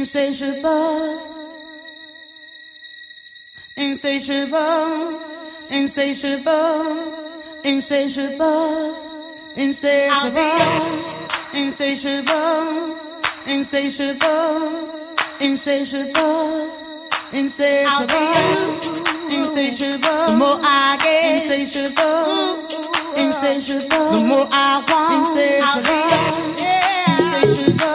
insatiable, insatiable, insatiable, insatiable, insatiable, insatiable, insatiable, insatiable, insatiable, insatiable. The more I get, insatiable, insatiable. The more I want, insatiable, insatiable. The more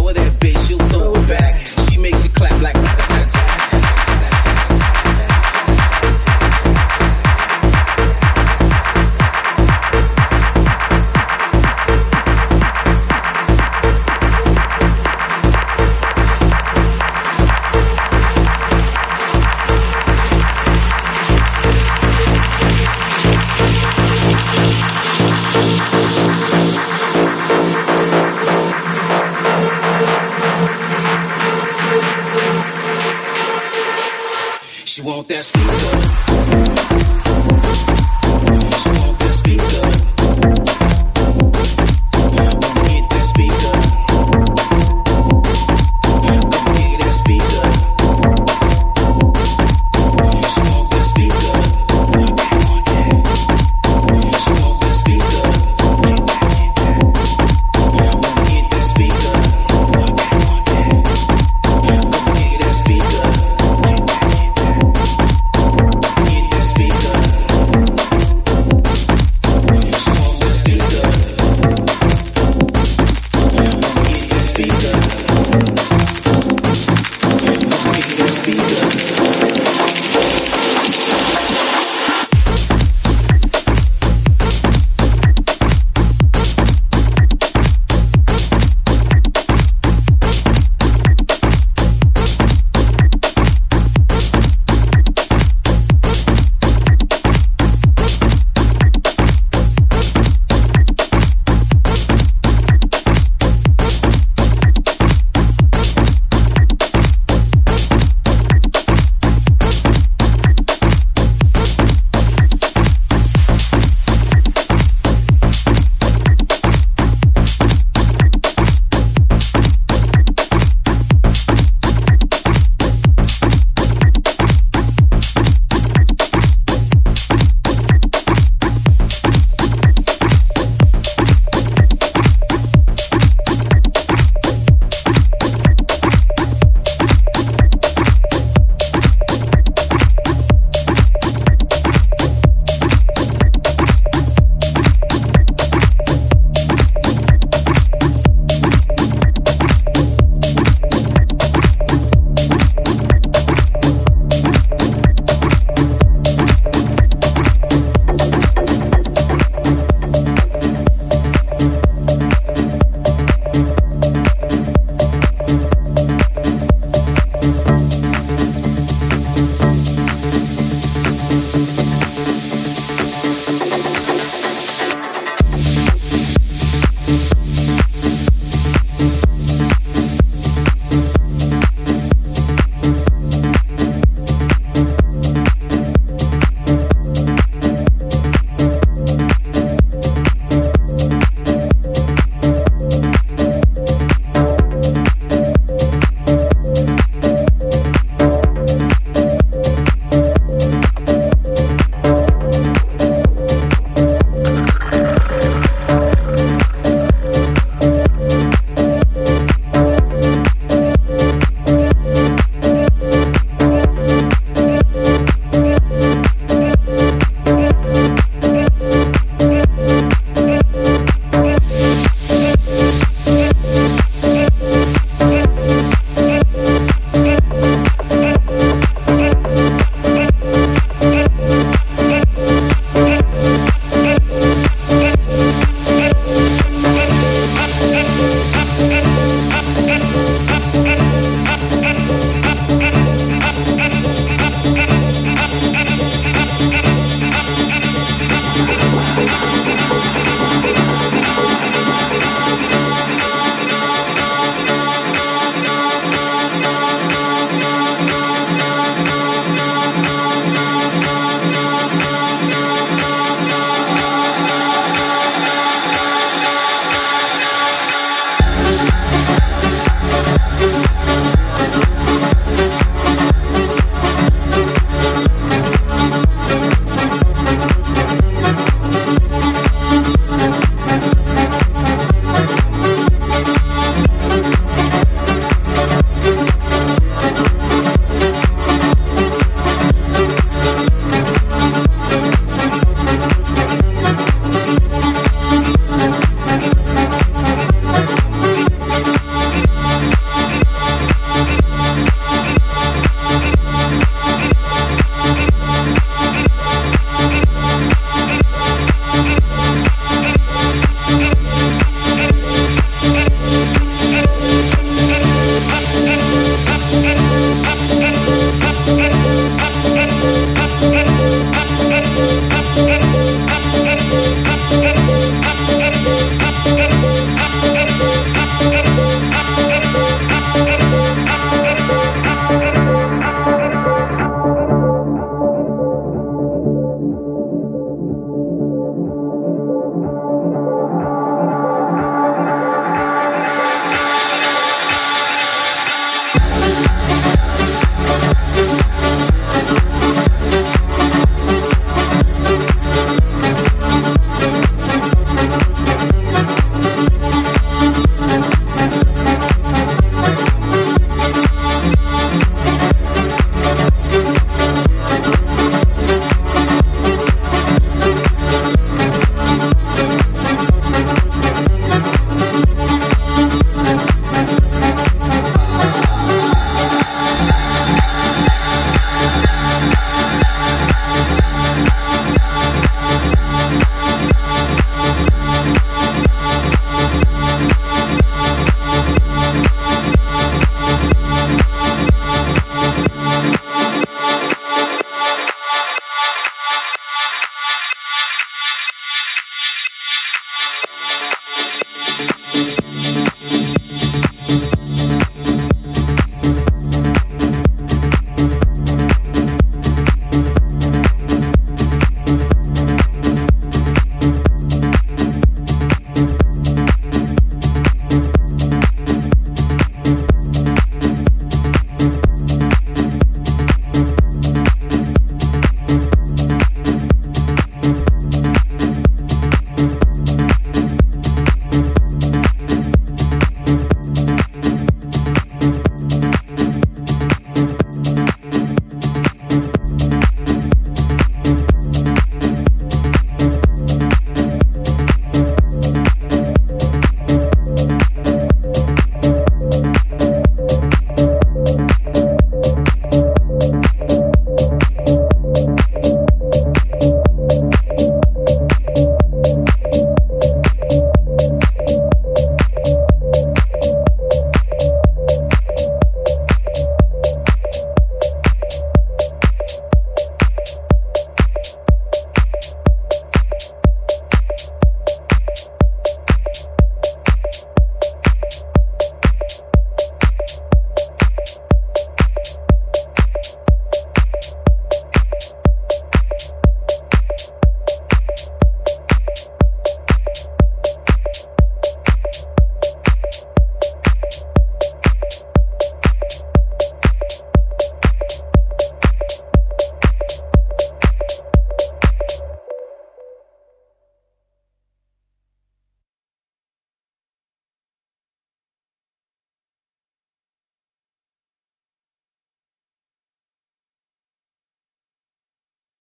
want that